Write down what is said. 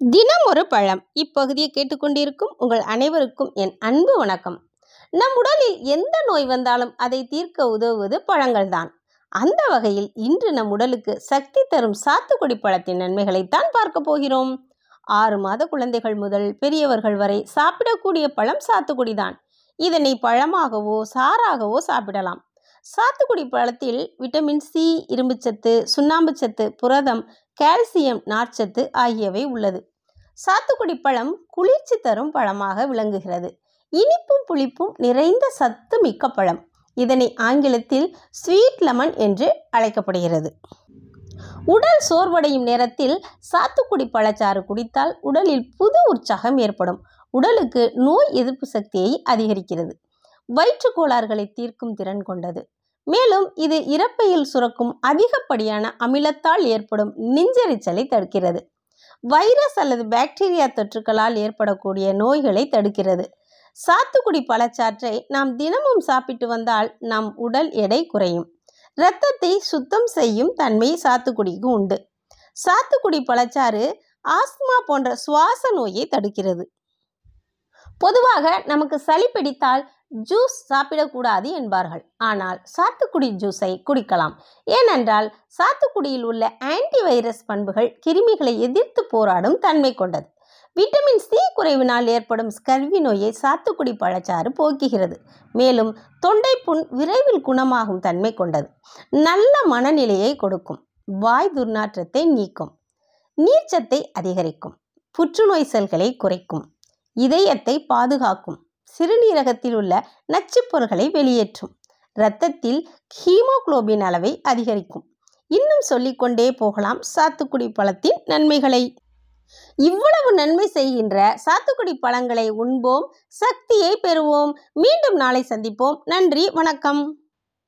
தினம் ஒரு பழம். இப்பகுதியை கேட்டுக்கொண்டிருக்கும் உங்கள் அனைவருக்கும் என் அன்பு வணக்கம். நம் உடலில் எந்த நோய் வந்தாலும் அதை தீர்க்க உதவுவது பழங்கள்தான். அந்த வகையில் இன்று நம் உடலுக்கு சக்தி தரும் சாத்துக்குடி பழத்தின் நன்மைகளைத்தான் பார்க்க போகிறோம். ஆறு மாத குழந்தைகள் முதல் பெரியவர்கள் வரை சாப்பிடக்கூடிய பழம் சாத்துக்குடி தான் இதனை பழமாகவோ சாறாகவோ சாப்பிடலாம். சாத்துக்குடி பழத்தில் விட்டமின் சி இரும்புச்சத்து சுண்ணாம்புச்சத்து புரதம் கால்சியம் நார்ச்சத்து ஆகியவை உள்ளது. சாத்துக்குடி பழம் குளிர்ச்சி தரும் பழமாக விளங்குகிறது. இனிப்பும் புளிப்பும் நிறைந்த சத்து மிக்க பழம். இதனை ஆங்கிலத்தில் ஸ்வீட் லெமன் என்று அழைக்கப்படுகிறது. உடல் சோர்வடையும் நேரத்தில் சாத்துக்குடி பழச்சாறு குடித்தால் உடலில் புது உற்சாகம் ஏற்படும். உடலுக்கு நோய் எதிர்ப்பு சக்தியை அதிகரிக்கிறது. வயிற்று கோளாறுகளை தீர்க்கும் திறன் கொண்டது. மேலும் இது இறப்பையில் சுரக்கும் அதிகப்படியான அமிலத்தால் ஏற்படும் நெஞ்செரிச்சலை தடுக்கிறது. வைரஸ் அல்லது பாக்டீரியா தொற்றுக்களால் ஏற்படக்கூடிய நோய்களை தடுக்கிறது. சாத்துக்குடி பழச்சாற்றை நாம் தினமும் சாப்பிட்டு வந்தால் நம் உடல் எடை குறையும். இரத்தத்தை சுத்தம் செய்யும் தன்மை சாத்துக்குடிக்கு உண்டு. சாத்துக்குடி பழச்சாறு ஆஸ்துமா போன்ற சுவாச நோயை தடுக்கிறது. பொதுவாக நமக்கு சளி பிடித்தால் ஜூஸ் சாப்பிடக்கூடாது என்பார்கள். ஆனால் சாத்துக்குடி ஜூஸை குடிக்கலாம். ஏனென்றால் சாத்துக்குடியில் உள்ள ஆன்டி வைரஸ் பண்புகள் கிருமிகளை எதிர்த்து போராடும் தன்மை கொண்டது. விட்டமின் சி குறைவினால் ஏற்படும் ஸ்கர்வி நோயை சாத்துக்குடி பழச்சாறு போக்குகிறது. மேலும் தொண்டை புண் விரைவில் குணமாகும் தன்மை கொண்டது. நல்ல மனநிலையை கொடுக்கும். வாய் துர்நாற்றத்தை நீக்கும். நீர்ச்சத்தை அதிகரிக்கும். புற்றுநோய் செல்களை குறைக்கும். இதயத்தை பாதுகாக்கும். சிறுநீரகத்தில் உள்ள நச்சுப் பொருட்களை வெளியேற்றும். இரத்தத்தில் ஹீமோகுளோபின் அளவை அதிகரிக்கும். இன்னும் சொல்லிக்கொண்டே போகலாம் சாத்துக்குடி பழத்தின் நன்மைகளை. இவ்வளவு நன்மை செய்கின்ற சாத்துக்குடி பழங்களை உண்போம் சக்தியை பெறுவோம். மீண்டும் நாளை சந்திப்போம். நன்றி வணக்கம்.